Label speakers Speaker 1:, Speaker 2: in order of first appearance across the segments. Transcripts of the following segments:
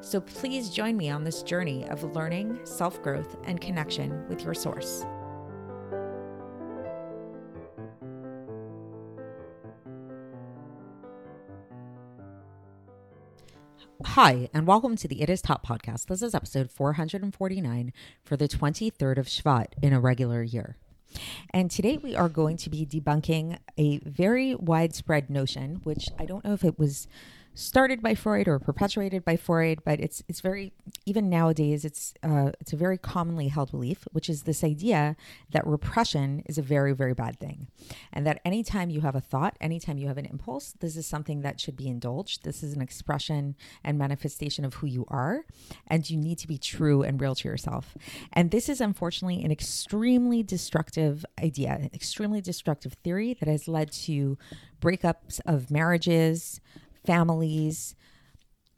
Speaker 1: So please join me on this journey of learning, self growth, and connection with your source. Hi, and welcome to the It Is Taught podcast. This is episode 449 for the 23rd of Shvat in a regular year. And today we are going to be debunking a very widespread notion, which I don't know if it was started by Freud or perpetuated by Freud, but it's it's very even nowadays it's uh, it's a very commonly held belief, which is this idea that repression is a very very bad thing, and that anytime you have a thought, anytime you have an impulse, this is something that should be indulged. This is an expression and manifestation of who you are, and you need to be true and real to yourself. And this is unfortunately an extremely destructive idea, an extremely destructive theory that has led to breakups of marriages families,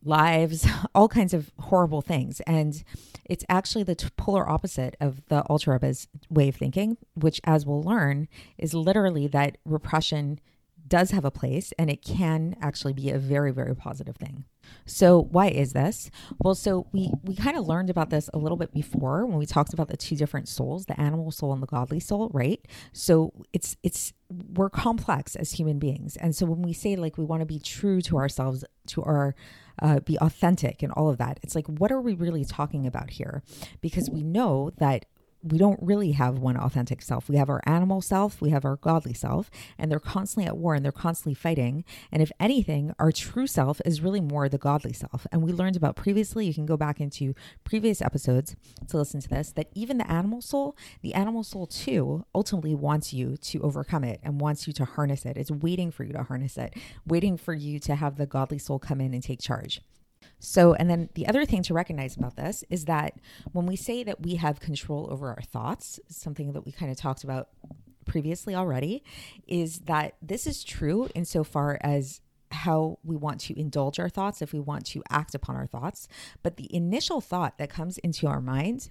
Speaker 1: lives, all kinds of horrible things. And it's actually the t- polar opposite of the Alter Rebbe's way of thinking, which, as we'll learn, is literally that repression does have a place and it can actually be a very, very positive thing. So why is this? Well, so we we kind of learned about this a little bit before when we talked about the two different souls, the animal soul and the godly soul, right? So it's it's we're complex as human beings. And so when we say like we want to be true to ourselves, to our uh, be authentic and all of that, it's like what are we really talking about here? Because we know that we don't really have one authentic self. We have our animal self, we have our godly self, and they're constantly at war and they're constantly fighting. And if anything, our true self is really more the godly self. And we learned about previously, you can go back into previous episodes to listen to this, that even the animal soul, the animal soul too, ultimately wants you to overcome it and wants you to harness it. It's waiting for you to harness it, waiting for you to have the godly soul come in and take charge. So, and then the other thing to recognize about this is that when we say that we have control over our thoughts, something that we kind of talked about previously already, is that this is true insofar as how we want to indulge our thoughts, if we want to act upon our thoughts. But the initial thought that comes into our mind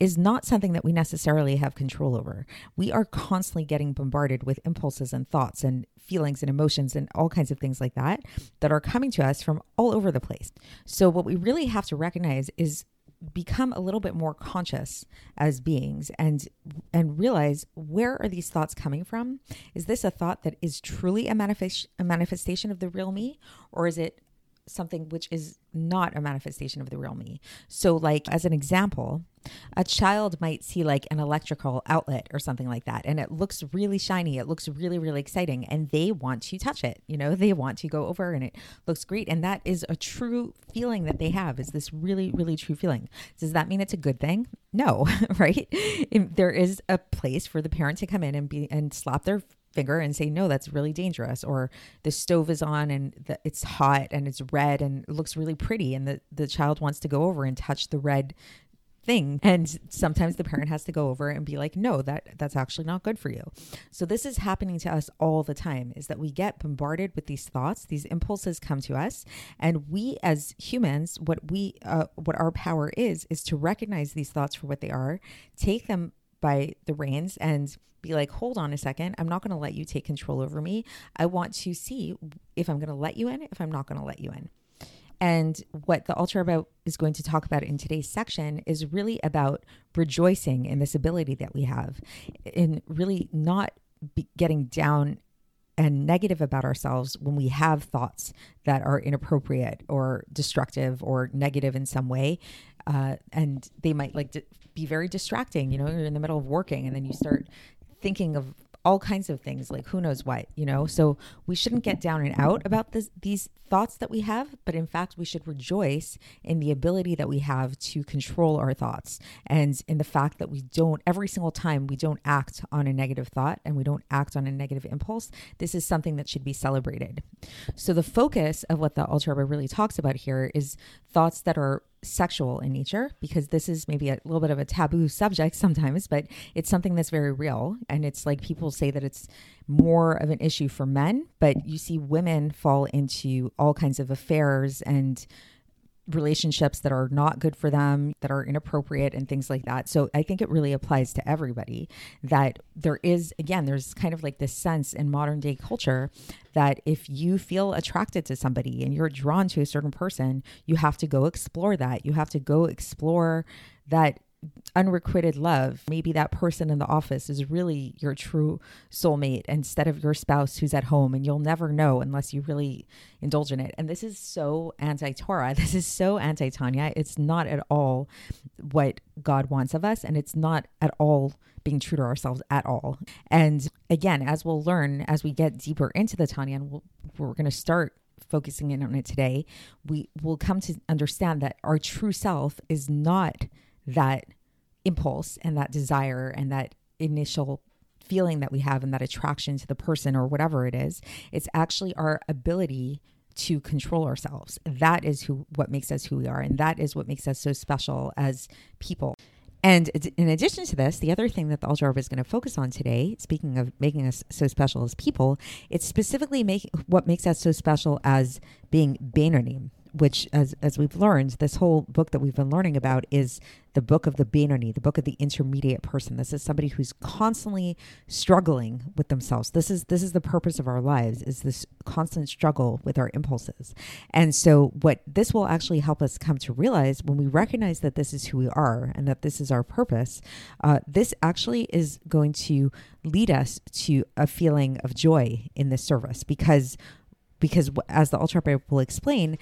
Speaker 1: is not something that we necessarily have control over. We are constantly getting bombarded with impulses and thoughts and feelings and emotions and all kinds of things like that that are coming to us from all over the place. So, what we really have to recognize is become a little bit more conscious as beings and and realize where are these thoughts coming from? Is this a thought that is truly a manifest a manifestation of the real me or is it something which is not a manifestation of the real me. So, like, as an example, a child might see like an electrical outlet or something like that, and it looks really shiny, it looks really, really exciting, and they want to touch it. You know, they want to go over and it looks great. And that is a true feeling that they have, is this really, really true feeling. Does that mean it's a good thing? No, right? there is a place for the parent to come in and be and slap their finger and say no that's really dangerous or the stove is on and the, it's hot and it's red and it looks really pretty and the, the child wants to go over and touch the red thing. And sometimes the parent has to go over and be like no that that's actually not good for you. So this is happening to us all the time is that we get bombarded with these thoughts. These impulses come to us. And we as humans what we uh, what our power is is to recognize these thoughts for what they are take them by the reins and be like, hold on a second. I'm not going to let you take control over me. I want to see if I'm going to let you in, if I'm not going to let you in. And what the Alter Rebbe is going to talk about in today's section is really about rejoicing in this ability that we have, in really not getting down and negative about ourselves when we have thoughts that are inappropriate or destructive or negative in some way. Uh, and they might like be very distracting. You know, you're in the middle of working and then you start thinking of all kinds of things like who knows what you know so we shouldn't get down and out about this, these thoughts that we have but in fact we should rejoice in the ability that we have to control our thoughts and in the fact that we don't every single time we don't act on a negative thought and we don't act on a negative impulse this is something that should be celebrated so the focus of what the Alter Rebbe talks about here is thoughts that are sexual in nature because this is maybe a little bit of a taboo subject sometimes, but it's something that's very real. And it's like people say that it's more of an issue for men, but you see women fall into all kinds of affairs and relationships that are not good for them, that are inappropriate, and things like that. So I think it really applies to everybody that there is, again, there's kind of like this sense in modern day culture that if you feel attracted to somebody and you're drawn to a certain person, you have to go explore that. You have to go explore that unrequited love. Maybe that person in the office is really your true soulmate instead of your spouse who's at home, and you'll never know unless you really indulge in it. And this is so anti Torah. This is so anti Tanya. It's not at all what God wants of us, and it's not at all being true to ourselves at all. And again, as we'll learn as we get deeper into the Tanya, and we we are going to start focusing in on it today, we will come to understand that our true self is not that impulse and that desire and that initial feeling that we have and that attraction to the person or whatever it is it's actually our ability to control ourselves. That is who what makes us who we are and that is what makes us so special as people. And in addition to this, the other thing that the Rebbe is going to focus on today, speaking of making us so special as people, it's specifically make, what makes us so special as being Beinonim, which, as, as we've learned, this whole book that we've been learning about is the book of the Benoni, the book of the intermediate person. This is somebody who's constantly struggling with themselves. This is this is the purpose of our lives is this constant struggle with our impulses. And so what this will actually help us come to realize when we recognize that this is who we are and that this is our purpose, uh, this actually is going to lead us to a feeling of joy in this service because because as the Alter will explain,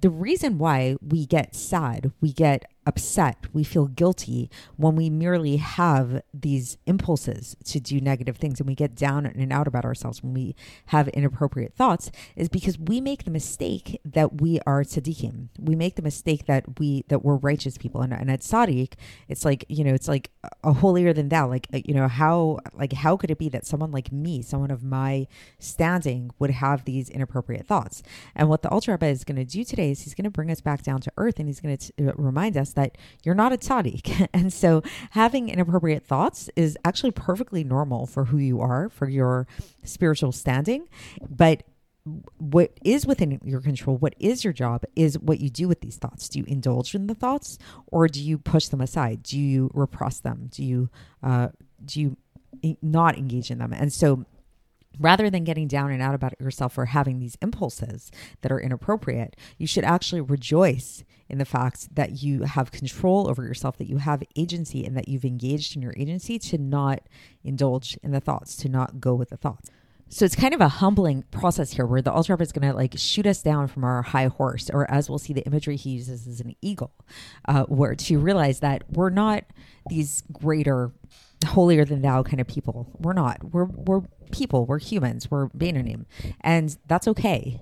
Speaker 1: the reason why we get sad, we get upset, we feel guilty when we merely have these impulses to do negative things and we get down and out about ourselves when we have inappropriate thoughts is because we make the mistake that we are tzaddikim. We make the mistake that we that we're righteous people. And, and at tzaddik, it's like, you know, it's like a holier than thou. Like, you know, how like how could it be that someone like me, someone of my standing would have these inappropriate thoughts? And what the Alter Rebbe is going to do today is he's going to bring us back down to earth and he's going to uh, remind us that you're not a tzaddik. and so having inappropriate thoughts is actually perfectly normal for who you are, for your spiritual standing. But what is within your control, what is your job, is what you do with these thoughts. Do you indulge in the thoughts, or do you push them aside? Do you repress them? Do you uh, do you not engage in them? And so rather than getting down and out about yourself for having these impulses that are inappropriate, you should actually rejoice in the fact that you have control over yourself, that you have agency, and that you've engaged in your agency to not indulge in the thoughts, to not go with the thoughts. So it's kind of a humbling process here where the Rebbe is going to like shoot us down from our high horse, or as we'll see, the imagery he uses is an eagle, uh, where to realize that we're not these greater holier than thou kind of people. We're not. We're we're people. We're humans. We're Beinonim, and that's okay.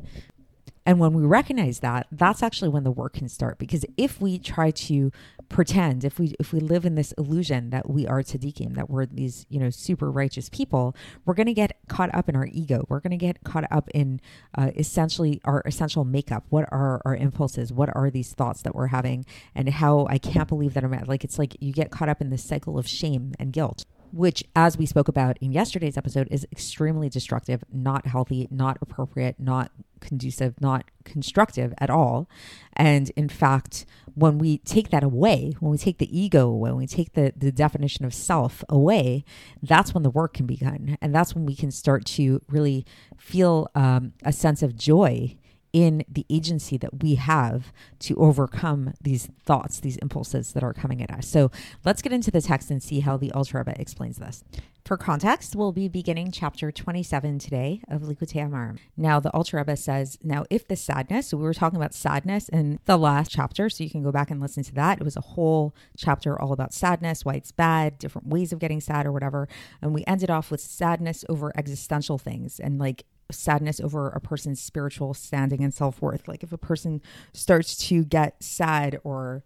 Speaker 1: And when we recognize that, that's actually when the work can start. Because if we try to pretend, if we if we live in this illusion that we are tzaddikim, that we're these you know super righteous people, we're going to get caught up in our ego. We're going to get caught up in uh, essentially our essential makeup. What are our impulses? What are these thoughts that we're having? And how I can't believe that I'm at. Like it's like you get caught up in this cycle of shame and guilt which, as we spoke about in yesterday's episode, is extremely destructive, not healthy, not appropriate, not conducive, not constructive at all. And in fact, when we take that away, when we take the ego away, when we take the, the definition of self away, that's when the work can begin. And that's when we can start to really feel um, a sense of joy in the agency that we have to overcome these thoughts, these impulses that are coming at us. So let's get into the text and see how the Rebbe explains this. For context, we'll be beginning chapter 27 today of Likkutei Amarim. Now, the Rebbe says, now if the sadness, so we were talking about sadness in the last chapter, so you can go back and listen to that. It was a whole chapter all about sadness, why it's bad, different ways of getting sad or whatever. And we ended off with sadness over existential things and like sadness over a person's spiritual standing and self worth. Like if a person starts to get sad or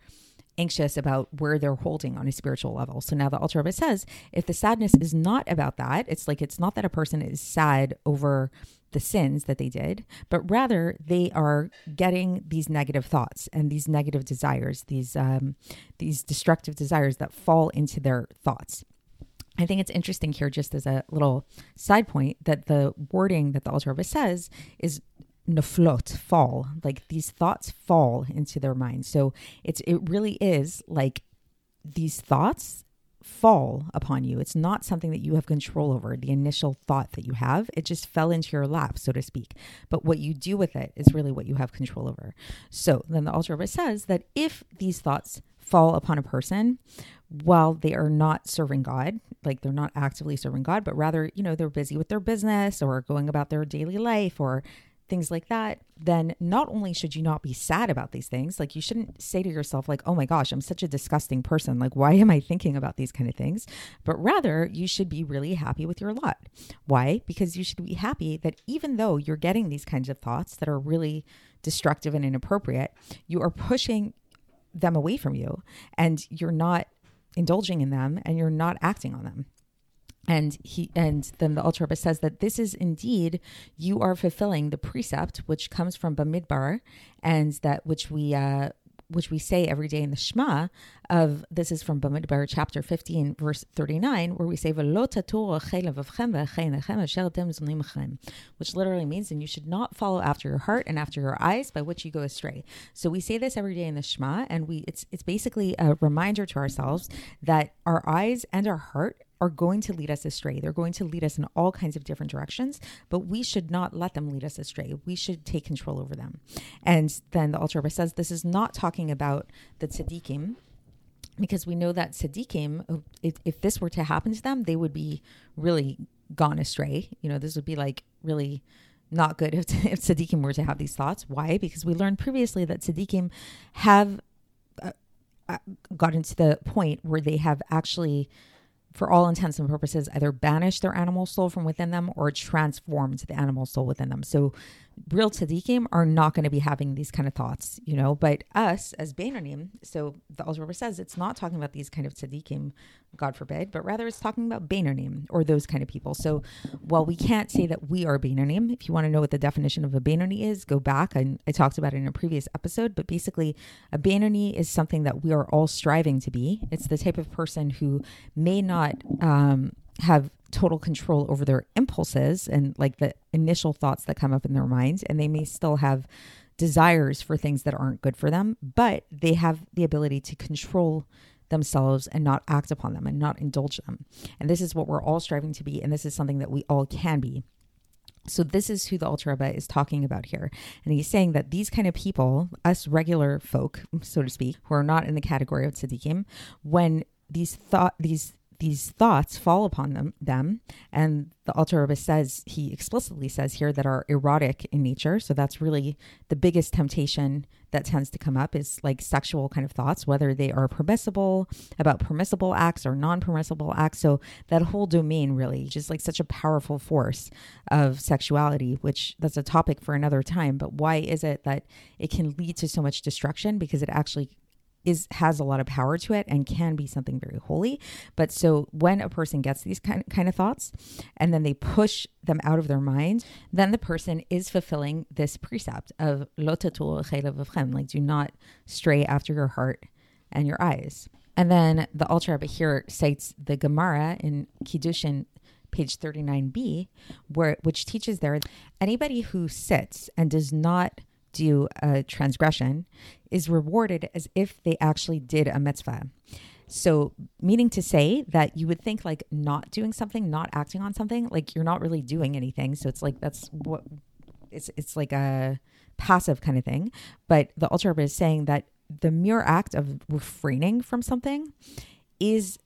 Speaker 1: anxious about where they're holding on a spiritual level. So now the Alter Rebbe says if the sadness is not about that, it's like it's not that a person is sad over the sins that they did, but rather they are getting these negative thoughts and these negative desires, these um, these destructive desires that fall into their thoughts. I think it's interesting here, just as a little side point, that the wording that the Alter Rebbe says is naflot, fall. Like these thoughts fall into their mind. So it's it really is like these thoughts fall upon you. It's not something that you have control over. The initial thought that you have, it just fell into your lap, so to speak. But what you do with it is really what you have control over. So then the Alter Rebbe says that if these thoughts fall upon a person while they are not serving God, like they're not actively serving God, but rather, you know, they're busy with their business or going about their daily life or things like that, then not only should you not be sad about these things, like you shouldn't say to yourself, like, oh my gosh, I'm such a disgusting person. Like, why am I thinking about these kind of things? But rather, you should be really happy with your lot. Why? Because you should be happy that even though you're getting these kinds of thoughts that are really destructive and inappropriate, you are pushing them away from you and you're not indulging in them and you're not acting on them. And he and then the Rebbe says that this is indeed you are fulfilling the precept which comes from Bamidbar and that which we uh, which we say every day in the Shema of this is from Bamidbar chapter 15 verse 39 where we say which literally means and you should not follow after your heart and after your eyes by which you go astray. So we say this every day in the Shema and we it's it's basically a reminder to ourselves that our eyes and our heart are going to lead us astray. They're going to lead us in all kinds of different directions, but we should not let them lead us astray. We should take control over them. And then the Alter Rebbe says this is not talking about the tzaddikim, because we know that tzaddikim, if, if this were to happen to them, they would be really gone astray. You know, this would be like really not good if, if tzaddikim were to have these thoughts. Why? Because we learned previously that tzaddikim have uh, uh, gotten to the point where they have actually for all intents and purposes, either banish their animal soul from within them or transform the animal soul within them. So real tzaddikim are not going to be having these kind of thoughts, you know. But us as Beinonim, so the Rebbe says it's not talking about these kind of tzaddikim, God forbid, but rather it's talking about Beinonim or those kind of people. So while we can't say that we are Beinonim, if you want to know what the definition of a Beinoni is, go back. I, I talked about it in a previous episode, but basically a Beinoni is something that we are all striving to be. It's the type of person who may not um, have total control over their impulses and like the initial thoughts that come up in their minds and they may still have desires for things that aren't good for them but they have the ability to control themselves and not act upon them and not indulge them and this is what we're all striving to be and this is something that we all can be so this is who the Alter Rebbe is talking about here. And he's saying that these kind of people, us regular folk, so to speak, who are not in the category of tzaddikim, when these thought these these thoughts fall upon them, them and the Rebbe says he explicitly says here that are erotic in nature. So that's really the biggest temptation that tends to come up is like sexual kind of thoughts whether they are permissible about permissible acts or non-permissible acts. So that whole domain really just like such a powerful force of sexuality which that's a topic for another time. But why is it that it can lead to so much destruction? Because it actually is has a lot of power to it and can be something very holy. But so when a person gets these kind kind of thoughts and then they push them out of their mind, then the person is fulfilling this precept of like do not stray after your heart and your eyes. And then the Alter Rebbe here cites the Gemara in Kiddushin page 39b where which teaches there anybody who sits and does not do a transgression is rewarded as if they actually did a mitzvah. So, meaning to say that you would think like not doing something, not acting on something, like you're not really doing anything. So it's like that's what it's it's like a passive kind of thing. But the Rebbe is saying that the mere act of refraining from something is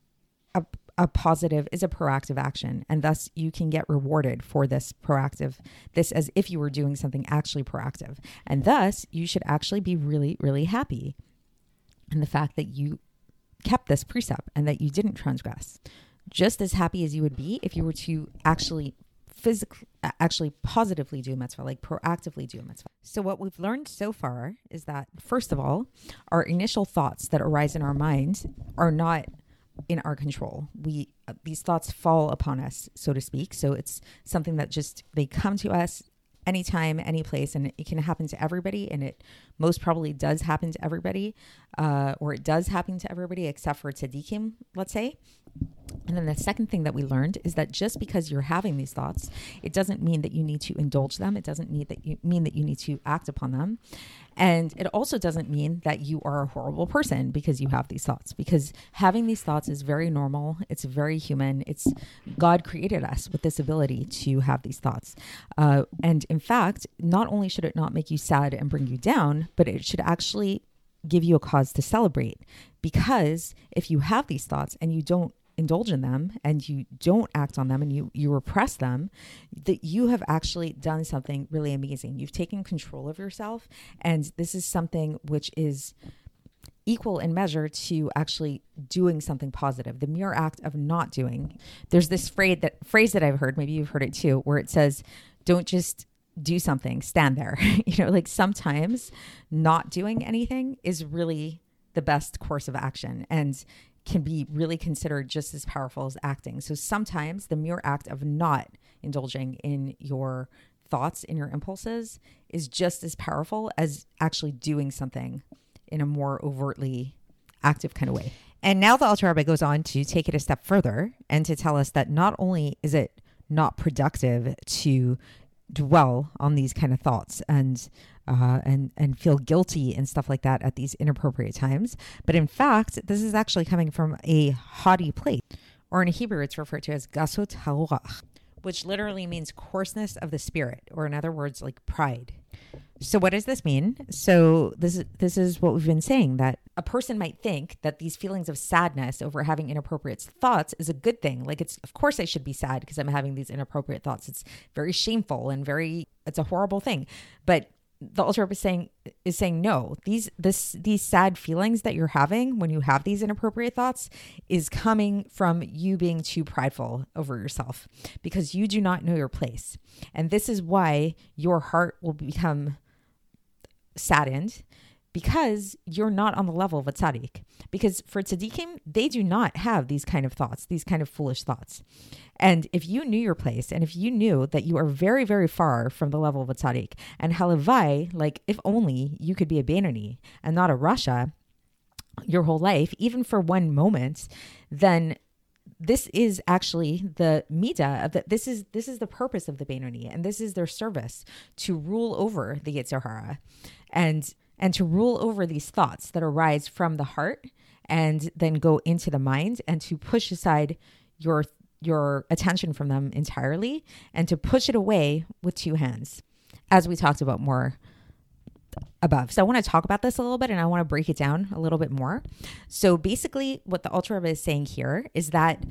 Speaker 1: a, positive, is a proactive action. And thus you can get rewarded for this proactive, this as if you were doing something actually proactive. And thus you should actually be really, really happy. And the fact that you kept this precept and that you didn't transgress. Just as happy as you would be if you were to actually physically actually positively do a mitzvah like proactively do a mitzvah so what we've learned so far is that first of all our initial thoughts that arise in our mind are not in our control we uh, these thoughts fall upon us so to speak so it's something that just they come to us anytime, any place, and it can happen to everybody. And it most probably does happen to everybody, uh, or it does happen to everybody except for tzaddikim, let's say. And then the second thing that we learned is that just because you're having these thoughts, it doesn't mean that you need to indulge them. It doesn't mean that you mean that you need to act upon them. And it also doesn't mean that you are a horrible person because you have these thoughts. Because having these thoughts is very normal. It's very human. It's God created us with this ability to have these thoughts. Uh, and in fact, not only should it not make you sad and bring you down, but it should actually give you a cause to celebrate. Because if you have these thoughts and you don't indulge in them and you don't act on them and you you repress them that you have actually done something really amazing. You've taken control of yourself and this is something which is equal in measure to actually doing something positive the mere act of not doing. There's this phrase that phrase that i've heard maybe you've heard it too where it says don't just do something stand there. You know like sometimes not doing anything is really the best course of action. And can be really considered just as powerful as acting. So sometimes the mere act of not indulging in your thoughts, in your impulses, is just as powerful as actually doing something in a more overtly active kind of way. And now the Alter Rebbe goes on to take it a step further and to tell us that not only is it not productive to dwell on these kind of thoughts and uh, and and feel guilty and stuff like that at these inappropriate times. But in fact, this is actually coming from a haughty place, or in Hebrew, it's referred to as gasut haruach, which literally means coarseness of the spirit, or in other words, like pride. So what does this mean? So this is this is what we've been saying that a person might think that these feelings of sadness over having inappropriate thoughts is a good thing. Like it's of course I should be sad because I'm having these inappropriate thoughts. It's very shameful and very it's a horrible thing. But the Rebbe is saying is saying no. These this these sad feelings that you're having when you have these inappropriate thoughts is coming from you being too prideful over yourself because you do not know your place. And this is why your heart will become saddened because you're not on the level of a tzaddik. Because for tzaddikim, they do not have these kind of thoughts, these kind of foolish thoughts. And if you knew your place, and if you knew that you are very, very far from the level of a tzaddik, and halavai, like if only you could be a Benoni and not a rasha your whole life, even for one moment, then this is actually the midah of that. This is this is the purpose of the Benoni, and this is their service to rule over the Yetzer Hara, and and to rule over these thoughts that arise from the heart and then go into the mind, and to push aside your your attention from them entirely, and to push it away with two hands, as we talked about more above. So I want to talk about this a little bit and I want to break it down a little bit more. So basically, what the Rebbe is saying here is that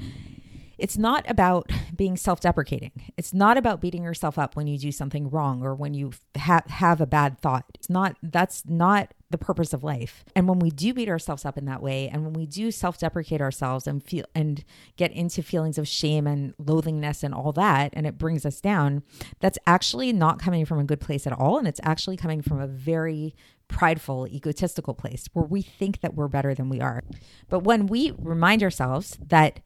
Speaker 1: it's not about being self deprecating. It's not about beating yourself up when you do something wrong or when you ha- have a bad thought. It's not, that's not the purpose of life. And when we do beat ourselves up in that way, and when we do self deprecate ourselves and feel and get into feelings of shame and loathingness and all that, and it brings us down, that's actually not coming from a good place at all. And it's actually coming from a very prideful, egotistical place where we think that we're better than we are. But when we remind ourselves that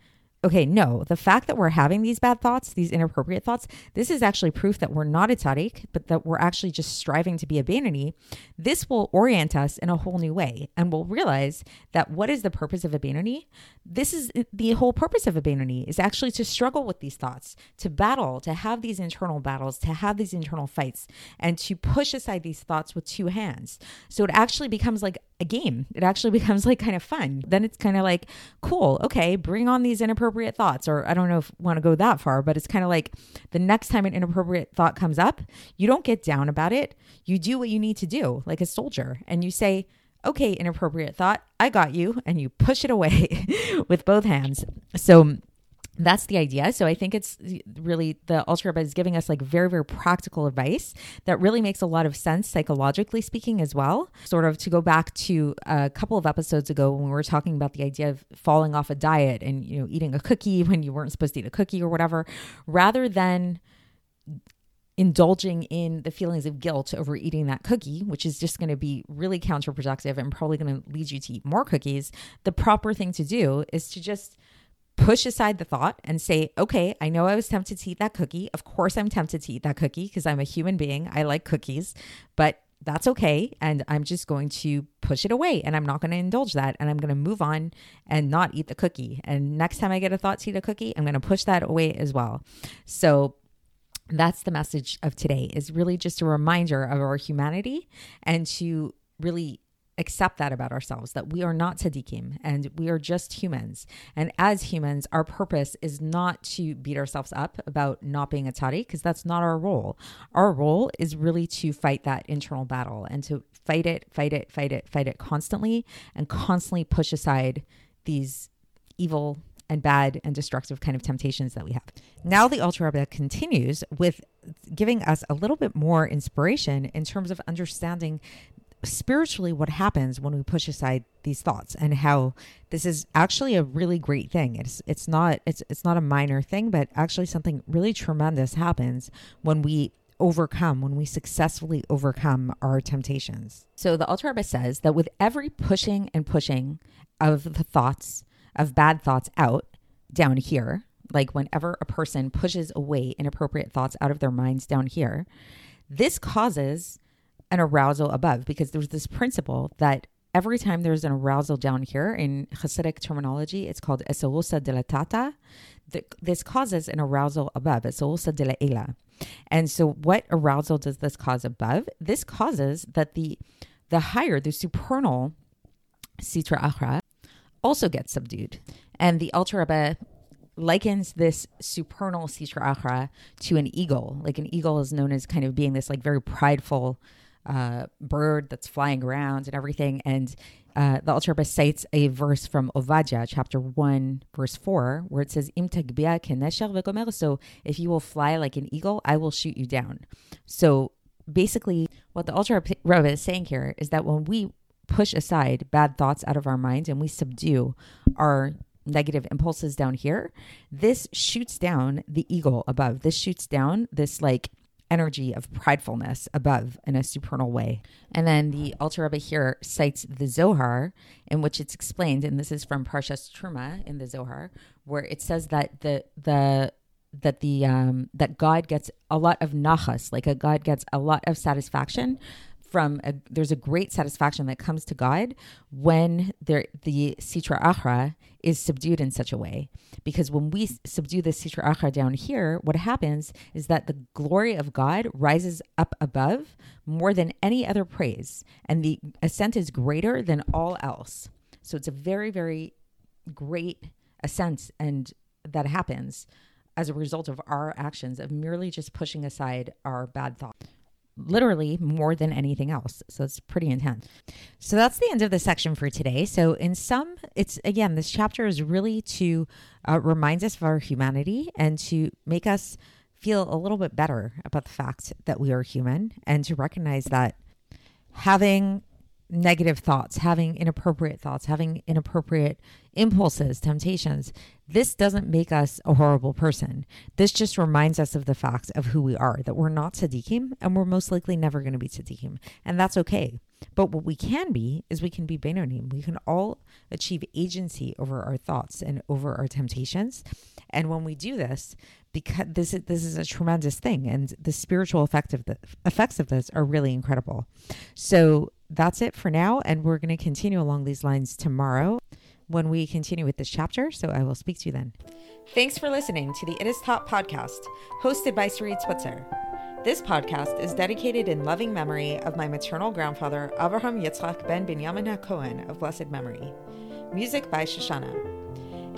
Speaker 1: okay, no, the fact that we're having these bad thoughts, these inappropriate thoughts, this is actually proof that we're not a tzaddik, but that we're actually just striving to be a Benoni. This will orient us in a whole new way. And we'll realize that what is the purpose of a Benoni? This is the whole purpose of a Benoni is actually to struggle with these thoughts, to battle, to have these internal battles, to have these internal fights, and to push aside these thoughts with two hands. So it actually becomes like a game. It actually becomes like kind of fun. Then it's kind of like, cool, okay, bring on these inappropriate thoughts. Or I don't know if want to go that far, but it's kind of like the next time an inappropriate thought comes up, you don't get down about it. You do what you need to do, like a soldier, and you say, okay, inappropriate thought, I got you, and you push it away with both hands. So that's the idea. So I think it's really the Alter is giving us like very, very practical advice that really makes a lot of sense psychologically speaking as well. Sort of to go back to a couple of episodes ago when we were talking about the idea of falling off a diet and you know eating a cookie when you weren't supposed to eat a cookie or whatever, rather than indulging in the feelings of guilt over eating that cookie, which is just going to be really counterproductive and probably going to lead you to eat more cookies, the proper thing to do is to just push aside the thought and say, okay, I know I was tempted to eat that cookie. Of course, I'm tempted to eat that cookie because I'm a human being. I like cookies, but that's okay. And I'm just going to push it away and I'm not going to indulge that. And I'm going to move on and not eat the cookie. And next time I get a thought to eat a cookie, I'm going to push that away as well. So, that's the message of today is really just a reminder of our humanity and to really accept that about ourselves that we are not tzaddikim and we are just humans. And as humans, our purpose is not to beat ourselves up about not being a tzaddik because that's not our role. Our role is really to fight that internal battle and to fight it, fight it, fight it, fight it constantly and constantly push aside these evil and bad and destructive kind of temptations that we have. Now the Alter Rebbe continues with giving us a little bit more inspiration in terms of understanding spiritually what happens when we push aside these thoughts and how this is actually a really great thing. It's it's not it's it's not a minor thing but actually something really tremendous happens when we overcome when we successfully overcome our temptations. So the Alter Rebbe says that with every pushing and pushing of the thoughts of bad thoughts out down here like whenever a person pushes away inappropriate thoughts out of their minds down here this causes an arousal above because there's this principle that every time there's an arousal down here in Hasidic terminology, it's called esolusa dilatata. This causes an arousal above, esolusa dilaela. And so, what arousal does this cause above? This causes that the the higher, the supernal sitra achra also gets subdued. And the Alter Rebbe likens this supernal sitra achra to an eagle. Like an eagle is known as kind of being this like very prideful uh, bird that's flying around and everything. And uh, the Alter Rebbe cites a verse from Ovadia, chapter 1, verse 4, where it says, Im So if you will fly like an eagle, I will shoot you down. So basically, what the Alter Rebbe is saying here is that when we push aside bad thoughts out of our minds and we subdue our negative impulses down here, this shoots down the eagle above. This shoots down this like energy of pridefulness above in a supernal way. And then the Alter Rebbe here cites the Zohar, in which it's explained, and this is from Parshas Truma in the Zohar, where it says that the the that the um, that God gets a lot of nachas, like a God gets a lot of satisfaction from a, there's a great satisfaction that comes to God when there the sitra achra is subdued in such a way. Because when we subdue the sitra achra down here, what happens is that the glory of God rises up above more than any other praise, and the ascent is greater than all else. So it's a very, very great ascent, and that happens as a result of our actions of merely just pushing aside our bad thoughts literally more than anything else. So it's pretty intense. So that's the end of the section for today. So in some, it's again, this chapter is really to uh, remind us of our humanity and to make us feel a little bit better about the fact that we are human and to recognize that having negative thoughts, having inappropriate thoughts, having inappropriate impulses, temptations. This doesn't make us a horrible person. This just reminds us of the facts of who we are, that we're not tzaddikim and we're most likely never going to be tzaddikim. And that's okay. But what we can be is we can be Beinonim. We can all achieve agency over our thoughts and over our temptations. And when we do this, because this is this is a tremendous thing, and the spiritual effect of the effects of this are really incredible. So that's it for now, and we're going to continue along these lines tomorrow when we continue with this chapter. So I will speak to you then. Thanks for listening to the It Is Taught podcast, hosted by Sarit Switzer. This podcast is dedicated in loving memory of my maternal grandfather, Avraham Yitzchak ben Binyamin HaKohen of blessed memory. Music by Shoshannah.